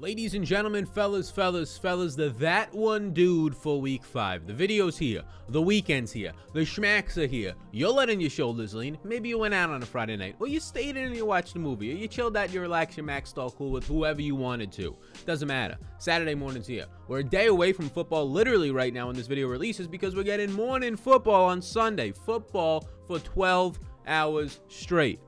Ladies and gentlemen, fellas, fellas, fellas, the That One Dude for week five. The video's here, the weekend's here, the schmacks are here. You're letting your shoulders lean. Maybe you went out on a Friday night, or you stayed in and you watched a movie, or you chilled out, you relaxed, you maxed all cool with whoever you wanted to. Doesn't matter. Saturday morning's here. We're a day away from football, literally right now when this video releases, because we're getting morning football on Sunday. Football for 12 hours straight.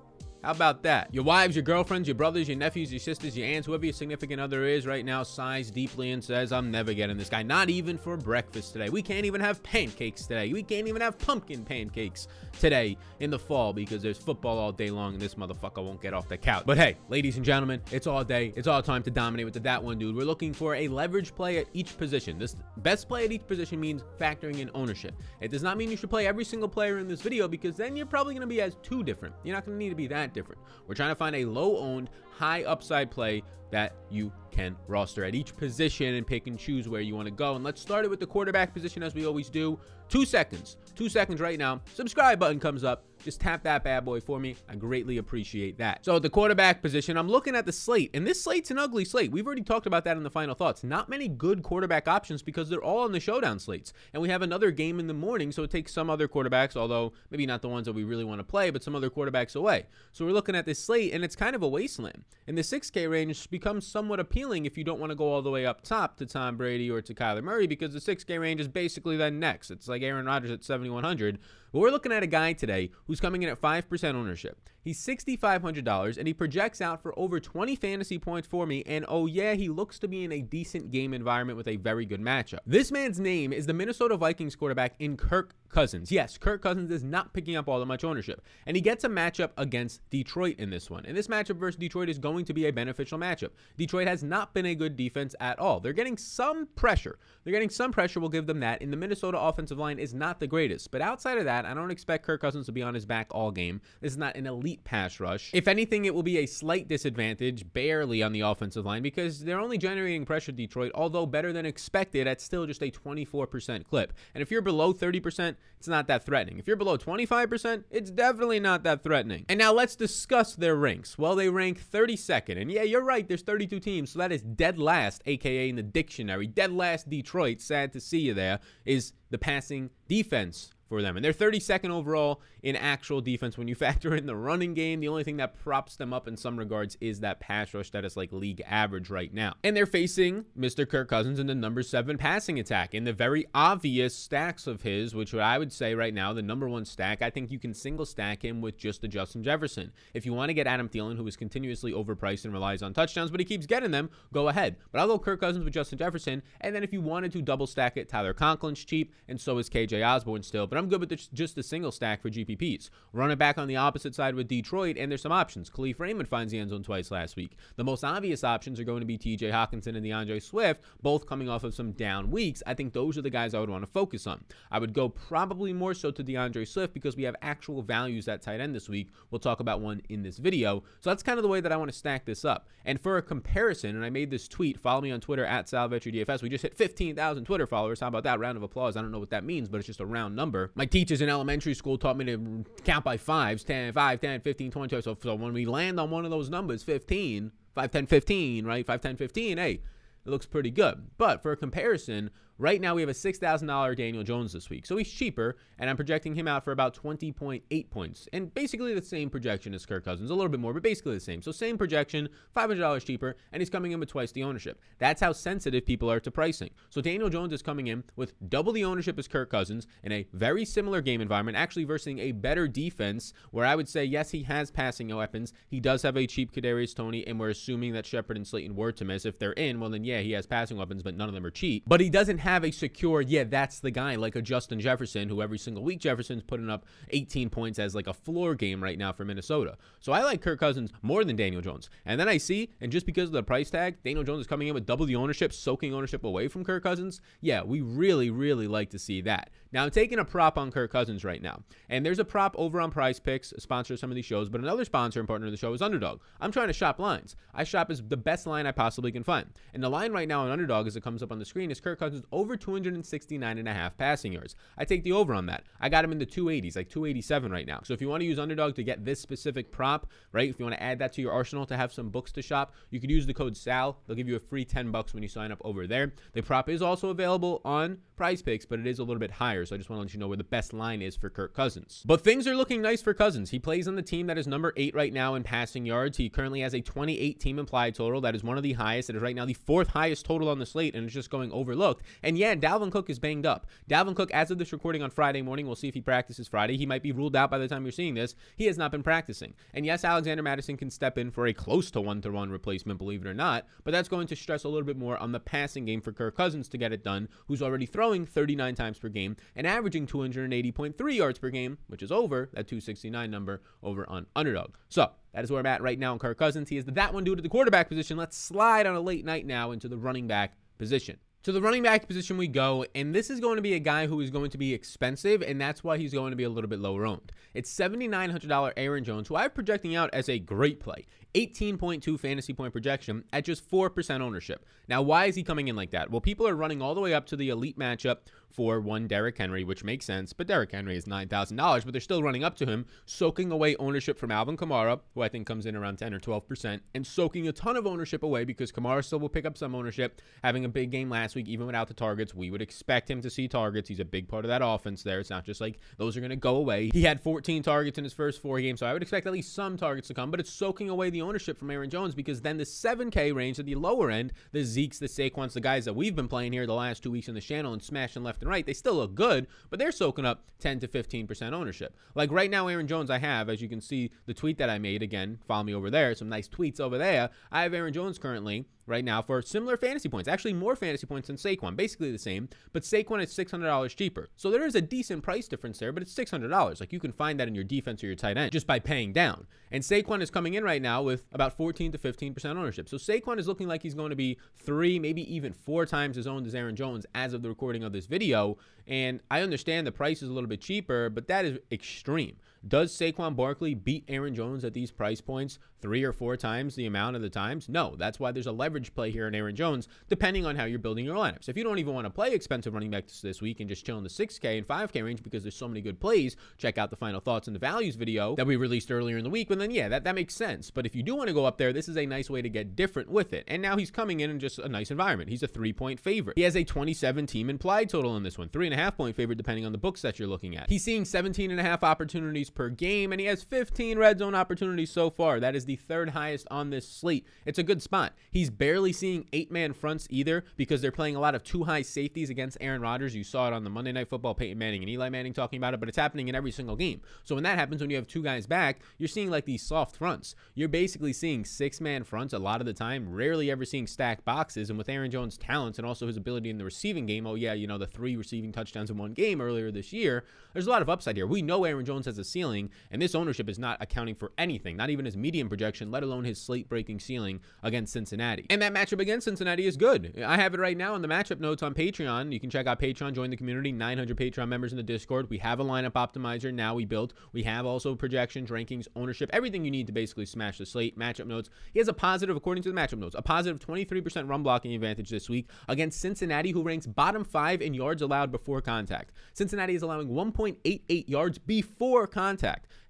How about that? Your wives, your girlfriends, your brothers, your nephews, your sisters, your aunts, whoever your significant other is right now sighs deeply and says, I'm never getting this guy. Not even for breakfast today. We can't even have pancakes today. We can't even have pumpkin pancakes today in the fall because there's football all day long and this motherfucker won't get off the couch. But hey, ladies and gentlemen, it's all day. It's all time to dominate with the That One Dude. We're looking for a leverage play at each position. This best play at each position means factoring in ownership. It does not mean you should play every single player in this video because then you're probably going to be as too different. You're not going to need to be that different. We're trying to find a low owned, high upside play that you can roster at each position and pick and choose where you want to go. And let's start it with the quarterback position as we always do. Two seconds, two seconds right now. Subscribe button comes up. Just tap that bad boy for me. I greatly appreciate that. So, the quarterback position, I'm looking at the slate, and this slate's an ugly slate. We've already talked about that in the final thoughts. Not many good quarterback options because they're all on the showdown slates. And we have another game in the morning, so it takes some other quarterbacks, although maybe not the ones that we really want to play, but some other quarterbacks away. So, we're looking at this slate, and it's kind of a wasteland. And the 6K range becomes somewhat appealing if you don't want to go all the way up top to Tom Brady or to Kyler Murray because the 6K range is basically then next. It's like Aaron Rodgers at 7,100. But we're looking at a guy today who's coming in at 5% ownership. He's $6,500 and he projects out for over 20 fantasy points for me. And oh, yeah, he looks to be in a decent game environment with a very good matchup. This man's name is the Minnesota Vikings quarterback in Kirk Cousins. Yes, Kirk Cousins is not picking up all that much ownership. And he gets a matchup against Detroit in this one. And this matchup versus Detroit is going to be a beneficial matchup. Detroit has not been a good defense at all. They're getting some pressure. They're getting some pressure. We'll give them that. And the Minnesota offensive line is not the greatest. But outside of that, I don't expect Kirk Cousins to be on his back all game. This is not an elite pass rush. If anything, it will be a slight disadvantage, barely on the offensive line, because they're only generating pressure Detroit, although better than expected at still just a 24% clip. And if you're below 30%, it's not that threatening. If you're below 25%, it's definitely not that threatening. And now let's discuss their ranks. Well, they rank 32nd. And yeah, you're right, there's 32 teams, so that is dead last, aka in the dictionary. Dead last Detroit, sad to see you there, is the passing defense for them. And they're 32nd overall in actual defense. When you factor in the running game, the only thing that props them up in some regards is that pass rush that is like league average right now. And they're facing Mr. Kirk Cousins in the number seven passing attack in the very obvious stacks of his, which I would say right now, the number one stack, I think you can single stack him with just the Justin Jefferson. If you want to get Adam Thielen, who is continuously overpriced and relies on touchdowns, but he keeps getting them, go ahead. But I'll go Kirk Cousins with Justin Jefferson. And then if you wanted to double stack it, Tyler Conklin's cheap, and so is KJ Osborn still. But I'm good with the, just a single stack for GPPs. Run it back on the opposite side with Detroit, and there's some options. Kalif Raymond finds the end zone twice last week. The most obvious options are going to be TJ Hockenson and D'Andre Swift, both coming off of some down weeks. I think those are the guys I would want to focus on. I would go probably more so to D'Andre Swift because we have actual values at tight end this week. We'll talk about one in this video. So that's kind of the way that I want to stack this up. And for a comparison, and I made this tweet, follow me on Twitter at SalVetriDFS. We just hit 15,000 Twitter followers. How about that? Round of applause. I don't know what that means, but it's just a round number. My teachers in elementary school taught me to count by fives 10, 5, 10, 15, 20. So, so when we land on one of those numbers, 15, 5, 10, 15, right? 5, 10, 15, hey, it looks pretty good. But for a comparison, Right now, we have a $6,000 Daniel Jones this week. So he's cheaper, and I'm projecting him out for about 20.8 points. And basically the same projection as Kirk Cousins, a little bit more, but basically the same. So same projection, $500 cheaper, and he's coming in with twice the ownership. That's how sensitive people are to pricing. So Daniel Jones is coming in with double the ownership as Kirk Cousins in a very similar game environment, actually versus a better defense, where I would say, yes, he has passing weapons. He does have a cheap Kadarius Toney, and we're assuming that Shepard and Slayton were to miss. If they're in, well, then yeah, he has passing weapons, but none of them are cheap. But he doesn't have have a secure, yeah, that's the guy, like a Justin Jefferson, who every single week Jefferson's putting up 18 points as like a floor game right now for Minnesota. So I like Kirk Cousins more than Daniel Jones. And then I see, and just because of the price tag, Daniel Jones is coming in with double the ownership, soaking ownership away from Kirk Cousins. Yeah, we really, really like to see that. Now I'm taking a prop on Kirk Cousins right now. And there's a prop over on Prize Picks, sponsor of some of these shows, but another sponsor and partner of the show is Underdog. I'm trying to shop lines. I shop as the best line I possibly can find. And the line right now on Underdog, as it comes up on the screen, is Kirk Cousins over over 269 and a half passing yards. I take the over on that. I got him in the 280s, like 287 right now. So if you want to use underdog to get this specific prop, right? If you want to add that to your arsenal to have some books to shop, you could use the code SAL. They'll give you a free 10 bucks when you sign up over there. The prop is also available on prize picks, but it is a little bit higher. So I just want to let you know where the best line is for Kirk Cousins. But things are looking nice for Cousins. He plays on the team that is number eight right now in passing yards. He currently has a 28 team implied total. That is one of the highest. It is right now the fourth highest total on the slate, and it's just going overlooked. And yeah, Dalvin Cook is banged up. Dalvin Cook, as of this recording on Friday morning, we'll see if he practices Friday. He might be ruled out by the time you're seeing this. He has not been practicing. And yes, Alexander Mattison can step in for a close to one to one replacement, believe it or not, but that's going to stress a little bit more on the passing game for Kirk Cousins to get it done, who's already throwing 39 times per game and averaging 280.3 yards per game, which is over that 269 number over on underdog. So that is where I'm at right now in Kirk Cousins. He is that one dude at the quarterback position. Let's slide on a late night now into the running back position. To the running back position we go, and this is going to be a guy who is going to be expensive, and that's why he's going to be a little bit lower owned. It's $7,900 Aaron Jones, who I'm projecting out as a great play. 18.2 fantasy point projection at just 4% ownership. Now, why is he coming in like that? Well, people are running all the way up to the elite matchup for one Derrick Henry, which makes sense, but Derrick Henry is $9,000, but they're still running up to him, soaking away ownership from Alvin Kamara, who I think comes in around 10 or 12%, and soaking a ton of ownership away because Kamara still will pick up some ownership, having a big game last week, even without the targets. We would expect him to see targets. He's a big part of that offense there. It's not just like those are going to go away. He had 14 targets in his first four games, so I would expect at least some targets to come, but it's soaking away the ownership from Aaron Jones because then the 7K range at the lower end, the Zekes, the Saquons, the guys that we've been playing here the last two weeks in the channel and smashing left and right, they still look good, but they're soaking up 10 to 15% ownership. Like right now, Aaron Jones, I have, as you can see, the tweet that I made again, follow me over there, some nice tweets over there. I have Aaron Jones currently right now for similar fantasy points. Actually, more fantasy points than Saquon. Basically the same, but Saquon is $600 cheaper. So there is a decent price difference there, but it's $600. Like you can find that in your defense or your tight end just by paying down. And Saquon is coming in right now with about 14 to 15% ownership. So Saquon is looking like he's going to be three, maybe even four times as owned as Aaron Jones as of the recording of this video. And I understand the price is a little bit cheaper, but that is extreme. Does Saquon Barkley beat Aaron Jones at these price points three or four times the amount of the times? No. That's why there's a leverage play here in Aaron Jones, depending on how you're building your lineups. If you don't even want to play expensive running backs this week and just chill in the 6K and 5K range because there's so many good plays, check out the final thoughts and the values video that we released earlier in the week. And then, yeah, that, that makes sense. But if you do want to go up there, this is a nice way to get different with it. And now he's coming in in just a nice environment. He's a three point favorite. He has a 27 team implied total in this one, three and a half point favorite depending on the books that you're looking at. He's seeing 17 and a half opportunities per game, and he has 15 red zone opportunities so far. That is the third highest on this slate. It's a good spot. He's barely seeing eight man fronts either because they're playing a lot of two high safeties against Aaron Rodgers. You saw it on the Monday Night Football, Peyton Manning and Eli Manning talking about it, but it's happening in every single game. So when that happens, when you have two guys back, you're seeing like these soft fronts. You're basically seeing six man fronts a lot of the time, rarely ever seeing stacked boxes. And with Aaron Jones' talents and also his ability in the receiving game, oh, yeah, you know, the three receiving touchdowns in one game earlier this year, there's a lot of upside here. We know Aaron Jones has a ceiling, and this ownership is not accounting for anything, not even his median projection, let alone his slate breaking ceiling against Cincinnati. And that matchup against Cincinnati is good. I have it right now in the matchup notes on Patreon. You can check out Patreon, join the community, 900 Patreon members in the Discord. We have a lineup optimizer now we built. We have also projections, rankings, ownership, everything you need to basically smash the slate. Matchup notes. He has a positive, according to the matchup notes, a positive 23% run blocking advantage this week against Cincinnati, who ranks bottom five in yards allowed before contact. Cincinnati is allowing 1.88 yards before contact.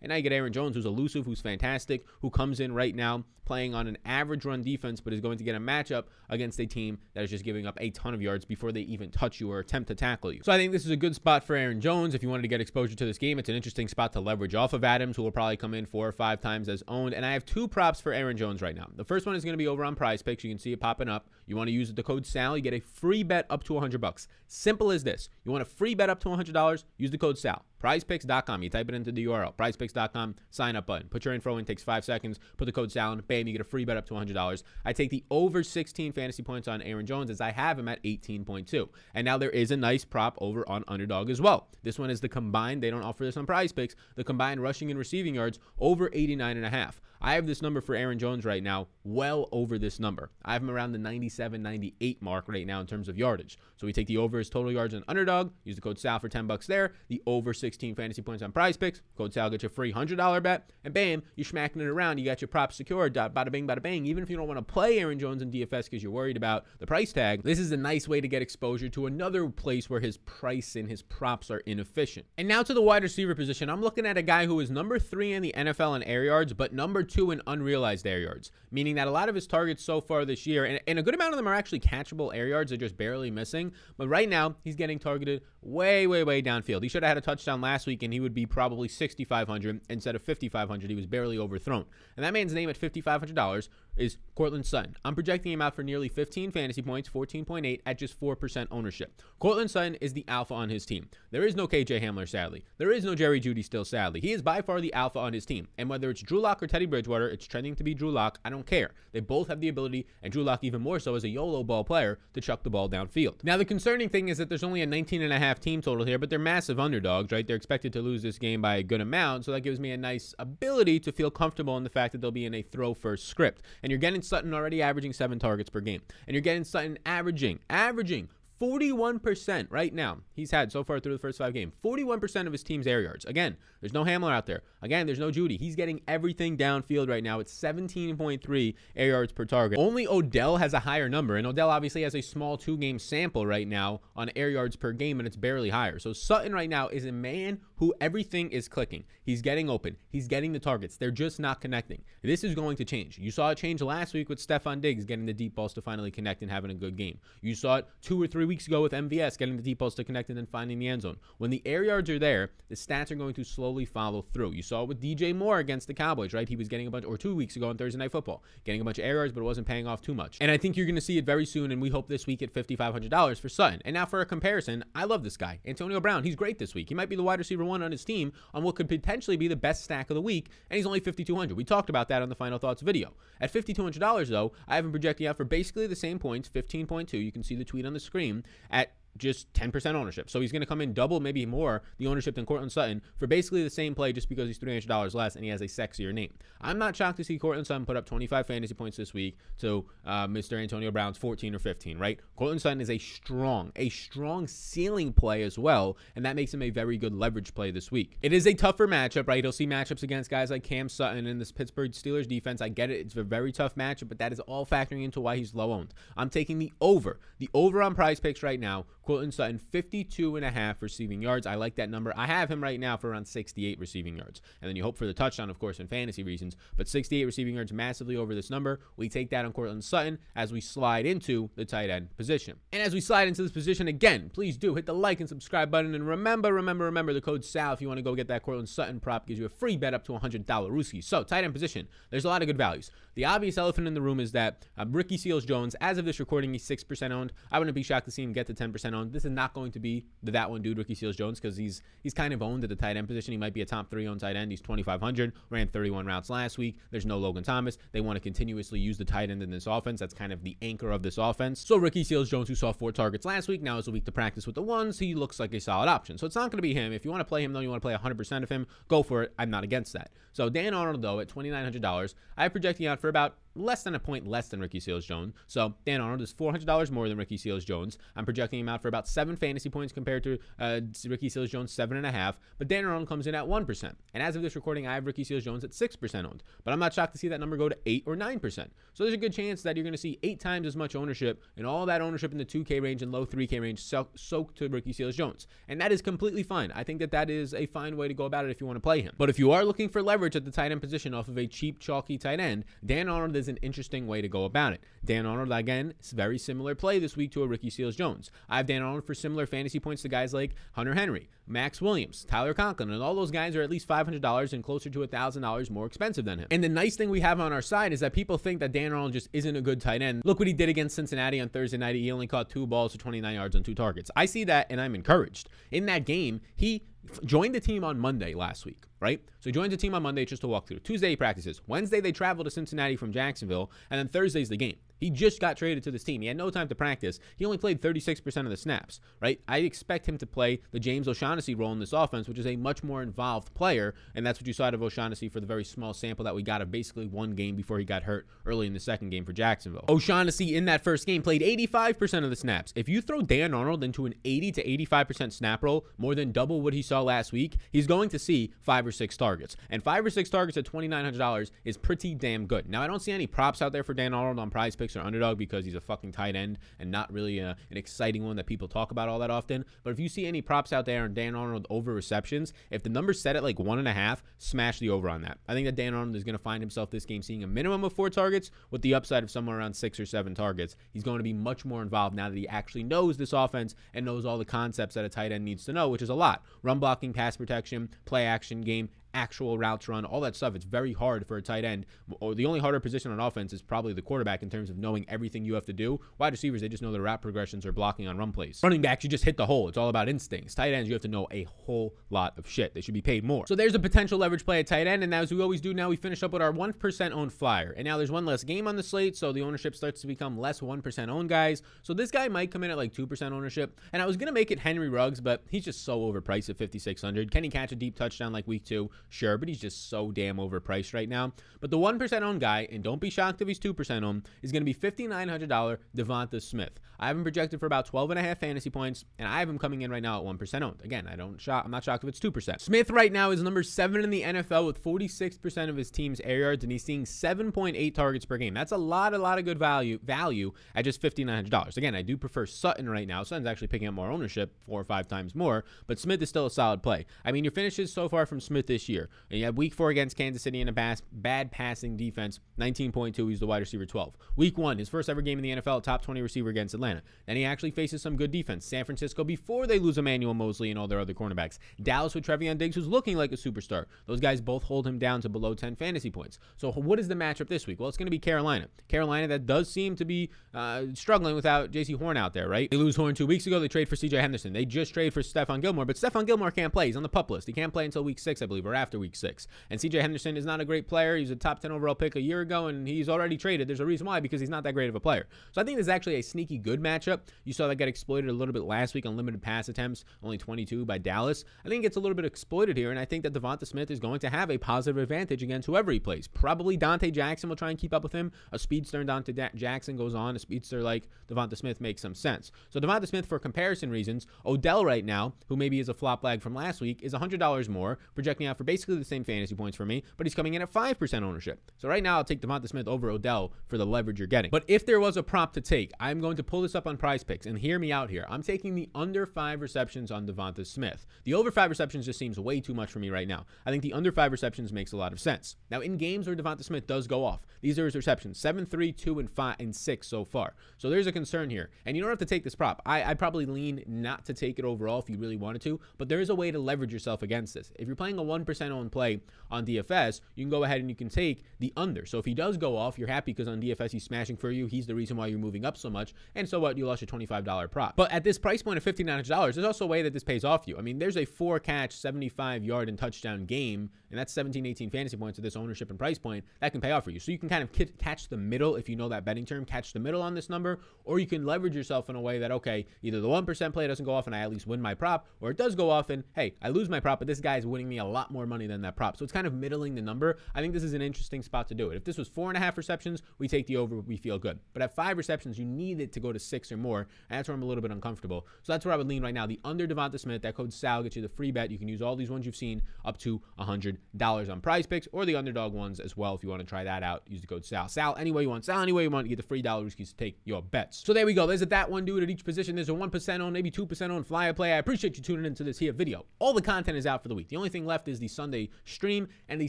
And now you get Aaron Jones, who's elusive, who's fantastic, who comes in right now playing on an average run defense, but is going to get a matchup against a team that is just giving up a ton of yards before they even touch you or attempt to tackle you. So I think this is a good spot for Aaron Jones. If you wanted to get exposure to this game, it's an interesting spot to leverage off of Adams, who will probably come in four or five times as owned. And I have two props for Aaron Jones right now. The first one is going to be over on prize picks. You can see it popping up. You want to use the code SAL, you get a free bet up to 100 bucks. Simple as this. You want a free bet up to $100, use the code SAL. PrizePicks.com. You type it into the URL. PrizePicks.com. Sign up button. Put your info in. Takes five seconds. Put the code SAL in. Bam. You get a free bet up to $100. I take the over 16 fantasy points on Aaron Jones as I have him at 18.2. And now there is a nice prop over on Underdog as well. This one is the combined. They don't offer this on Prize Picks. The combined rushing and receiving yards over 89 and a half. I have this number for Aaron Jones right now well over this number. I have him around the 97, 98 mark right now in terms of yardage. So we take the over total yards and underdog, use the code SAL for 10 bucks there, the over 16 fantasy points on prize picks, code SAL gets you a free $100 bet, and bam, you're smacking it around. You got your props secured, bada bing, bada bang. Even if you don't want to play Aaron Jones in DFS because you're worried about the price tag, this is a nice way to get exposure to another place where his price and his props are inefficient. And now to the wide receiver position, I'm looking at a guy who is number three in the NFL in air yards, but number two in unrealized air yards, meaning that a lot of his targets so far this year, and, and a good amount of them are actually catchable air yards, they're just barely missing. But right now, he's getting targeted way, way, way downfield. He should have had a touchdown last week, and he would be probably 6,500 instead of 5,500. He was barely overthrown. And that man's name at $5,500 is Courtland Sutton. I'm projecting him out for nearly 15 fantasy points, 14.8 at just 4% ownership. Courtland Sutton is the alpha on his team. There is no KJ Hamler, sadly. There is no Jerry Jeudy still, sadly. He is by far the alpha on his team. And whether it's Drew Lock or Teddy Bridgewater, it's trending to be Drew Lock. I don't care. They both have the ability, and Drew Lock even more so as a YOLO ball player, to chuck the ball downfield. Now, the concerning thing is that there's only a 19 and a half team total here, but they're massive underdogs, right? They're expected to lose this game by a good amount, so that gives me a nice ability to feel comfortable in the fact that they'll be in a throw first script. And you're getting Sutton already averaging seven targets per game. And you're getting Sutton averaging, averaging 41% right now he's had so far through the first five games. 41% of his team's air yards. Again, there's no Hamler out there. Again, there's no Jeudy He's getting everything downfield right now. It's 17.3 air yards per target. Only Odell has a higher number, and Odell obviously has a small two game sample right now on air yards per game, and it's barely higher. So Sutton right now is a man who everything is clicking. He's getting open. He's getting the targets. They're just not connecting. This is going to change. You saw a change last week with Stefon Diggs getting the deep balls to finally connect and having a good game. You saw it two or three weeks ago with MVS getting the deep balls to connect and then finding the end zone. When the air yards are there, the stats are going to slowly follow through. You saw it with DJ Moore against the Cowboys, right? He was getting a bunch, or two weeks ago on Thursday Night Football, getting a bunch of air yards, but it wasn't paying off too much. And I think you're going to see it very soon, and we hope this week at $5,500 for Sutton. And now for a comparison, I love this guy, Antonio Brown. He's great this week. He might be the wide receiver one on his team on what could potentially be the best stack of the week, and he's only 5200 We talked about that on the Final Thoughts video. At $5,200, though, I have him projecting out for basically the same points, 15.2. You can see the tweet on the screen at just 10% ownership. So he's going to come in double, maybe more, the ownership than Courtland Sutton for basically the same play just because he's $300 less and he has a sexier name. I'm not shocked to see Courtland Sutton put up 25 fantasy points this week to uh, Mr. Antonio Brown's 14 or 15, right? Courtland Sutton is a strong, a strong ceiling play as well, and that makes him a very good leverage play this week. It is a tougher matchup, right? He'll see matchups against guys like Cam Sutton and this Pittsburgh Steelers defense. I get it. It's a very tough matchup, but that is all factoring into why he's low owned. I'm taking the over. The over on prize picks right now Courtland Sutton, 52 and a half receiving yards. I like that number. I have him right now for around 68 receiving yards. And then you hope for the touchdown, of course, in fantasy reasons. But 68 receiving yards, massively over this number. We take that on Courtland Sutton as we slide into the tight end position. And as we slide into this position again, please do hit the like and subscribe button. And remember, remember, remember the code SAL if you want to go get that Courtland Sutton prop gives you a free bet up to $100 Ruski. So, tight end position, there's a lot of good values. The obvious elephant in the room is that um, Ricky Seals Jones, as of this recording, he's 6% owned. I wouldn't be shocked to see him get to 10% This is not going to be the that one dude, Ricky Seals Jones, because he's he's kind of owned at the tight end position. He might be a top three on tight end. He's 2,500, ran 31 routes last week. There's no Logan Thomas. They want to continuously use the tight end in this offense. That's kind of the anchor of this offense. So Ricky Seals Jones, who saw four targets last week, now is a week to practice with the ones. He looks like a solid option. So it's not going to be him. If you want to play him, though, you want to play 100% of him, go for it. I'm not against that. So Dan Arnold, though, at $2,900, I'm projecting out for about less than a point less than Ricky Seals Jones. So Dan Arnold is $400 more than Ricky Seals Jones. I'm projecting him out for about seven fantasy points compared to uh, Ricky Seals Jones, seven and a half. But Dan Arnold comes in at 1%. And as of this recording, I have Ricky Seals Jones at 6% owned. But I'm not shocked to see that number go to 8 or 9%. So there's a good chance that you're going to see eight times as much ownership and all that ownership in the 2K range and low 3K range so- soaked to Ricky Seals Jones. And that is completely fine. I think that that is a fine way to go about it if you want to play him. But if you are looking for leverage at the tight end position off of a cheap, chalky tight end, Dan Arnold is an interesting way to go about it. Dan Arnold, again, very similar play this week to a Ricky Seals Jones. I have Dan Arnold for similar fantasy points to guys like Hunter Henry, Maxx Williams, Tyler Conklin, and all those guys are at least $500 and closer to $1,000 more expensive than him. And the nice thing we have on our side is that people think that Dan Arnold just isn't a good tight end. Look what he did against Cincinnati on Thursday night. He only caught two balls for 29 yards on two targets. I see that and I'm encouraged. In that game, he joined the team on Monday last week, right? So he joins the team on Monday just to walk through. Tuesday he practices. Wednesday they travel to Cincinnati from Jacksonville, and then Thursday's the game. He just got traded to this team. He had no time to practice. He only played 36% of the snaps, right? I expect him to play the James O'Shaughnessy role in this offense, which is a much more involved player. And that's what you saw out of O'Shaughnessy for the very small sample that we got of basically one game before he got hurt early in the second game for Jacksonville. O'Shaughnessy in that first game played 85% of the snaps. If you throw Dan Arnold into an 80 to 85% snap role, more than double what he saw last week, he's going to see five or six targets. And five or six targets at $2,900 is pretty damn good. Now, I don't see any props out there for Dan Arnold on prize picks or underdog because he's a fucking tight end and not really a, an exciting one that people talk about all that often. But if you see any props out there on Dan Arnold over receptions, if the number's set at like one and a half, smash the over on that. I think that Dan Arnold is going to find himself this game seeing a minimum of four targets with the upside of somewhere around six or seven targets. He's going to be much more involved now that he actually knows this offense and knows all the concepts that a tight end needs to know, which is a lot. Run blocking, pass protection, play action game, actual routes run, all that stuff. It's very hard for a tight end. Or the only harder position on offense is probably the quarterback in terms of knowing everything you have to do. Wide receivers, they just know their route progressions are blocking on run plays. Running backs, you just hit the hole. It's all about instincts. Tight ends, you have to know a whole lot of shit. They should be paid more. So there's a potential leverage play at tight end. And as we always do now, we finish up with our 1% owned flyer. And now there's one less game on the slate, so the ownership starts to become less 1% owned guys. So this guy might come in at like 2% ownership. And I was to make it Henry Ruggs, but he's just so overpriced at 5,600. Can he catch a deep touchdown like week two? Sure, but he's just so damn overpriced right now. But the 1% owned guy, and don't be shocked if he's 2% owned, is going to be $5,900 Devonta Smith. I have him projected for about 12 and a half fantasy points, and I have him coming in right now at 1% owned. Again, I don't shock, I'm not shocked if it's 2%. Smith right now is number seven in the NFL with 46% of his team's air yards, and he's seeing 7.8 targets per game. That's a lot, a lot of good value value at just $5,900. Again, I do prefer Sutton right now. Sutton's actually picking up more ownership, four or five times more, but Smith is still a solid play. I mean, your finishes so far from Smith this year, and you have week four against Kansas City in a bad passing defense, 19.2. He's the wide receiver 12. Week one, his first ever game in the NFL, top 20 receiver against Atlanta. Then he actually faces some good defense. San Francisco before they lose Emmanuel Moseley and all their other cornerbacks. Dallas with Trevon Diggs, who's looking like a superstar. Those guys both hold him down to below 10 fantasy points. So what is the matchup this week? Well, it's going to be Carolina. Carolina that does seem to be uh, struggling without Jaycee Horn out there, right? They lose Horn two weeks ago. They trade for CJ Henderson. They just trade for Stephon Gilmore, but Stephon Gilmore can't play. He's on the pup list. He can't play until week six, I believe, or after week six. And CJ Henderson is not a great player. He's a top 10 overall pick a year ago, and he's already traded. There's a reason why, because he's not that great of a player. So I think this is actually a sneaky good matchup. You saw that get exploited a little bit last week on limited pass attempts, only 22 by Dallas. I think it gets a little bit exploited here, and I think that Devonta Smith is going to have a positive advantage against whoever he plays. Probably Donte Jackson will try and keep up with him. A speedster Donte da- Jackson goes on. A speedster like Devonta Smith makes some sense. So Devonta Smith, for comparison reasons, Odell right now, who maybe is a flop flag from last week, is $100 more, projecting out for basically the same fantasy points for me, but he's coming in at 5% ownership. So right now, I'll take Devonta Smith over Odell for the leverage you're getting. But if there was a prop to take, I'm going to pull this up on prize picks and hear me out here. I'm taking the under five receptions on Devonta Smith. The over five receptions just seems way too much for me right now. I think the under five receptions makes a lot of sense. Now, in games where Devonta Smith does go off, these are his receptions 7, 3, 2, and 5, and 6 so far. So there's a concern here. And you don't have to take this prop. I, I'd probably lean not to take it overall if you really wanted to, but there is a way to leverage yourself against this. If you're playing a 1% on play on DFS, you can go ahead and you can take the under. So if he does go off, you're happy because on DFS he's smashing for you. He's the reason why you're moving up so much. And so what? You lost your $25 prop. But at this price point of $1,500, there's also a way that this pays off you. I mean, there's a four catch, 75 yard and touchdown game, and that's 17, 18 fantasy points at this ownership and price point. That can pay off for you. So you can kind of catch the middle if you know that betting term, catch the middle on this number, or you can leverage yourself in a way that, okay, either the 1% play doesn't go off and I at least win my prop, or it does go off and, hey, I lose my prop, but this guy's winning me a lot more money than that prop. So it's kind of middling the number. I think this is an interesting spot to do it. If this was four and a half receptions, we take the over, we feel good. But at five receptions, you need it to go to six or more, and that's where I'm a little bit uncomfortable. So that's where I would lean right now. The under Devonta Smith, that code SAL gets you the free bet. You can use all these ones you've seen up to $100 on prize picks or the underdog ones as well if you want to try that out. Use the code SAL. SAL any way you want. SAL any way you want. You get the free dollar keys to take your bets. So there we go. There's a that one dude at each position. There's a 1% on, maybe 2% on flyer play. I appreciate you tuning into this here video. All the content is out for the week. The only thing left is the Sunday stream and the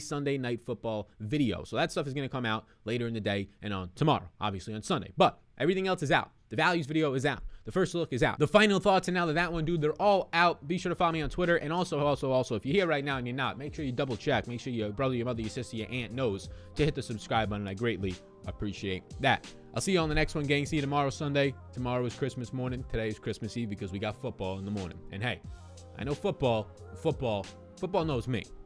Sunday night football video. So that stuff is going to come out later in the day and on tomorrow, obviously on Sunday. But everything else is out. The values video is out. The first look is out. The final thoughts and now that that one, dude, they're all out. Be sure to follow me on Twitter. And also, also, also, if you're here right now and you're not, make sure you double check. Make sure your brother, your mother, your sister, your aunt knows to hit the subscribe button. I greatly appreciate that. I'll see you on the next one, gang. See you tomorrow, Sunday. Tomorrow is Christmas morning. Today is Christmas Eve because we got football in the morning. And hey, I know football, football, football knows me.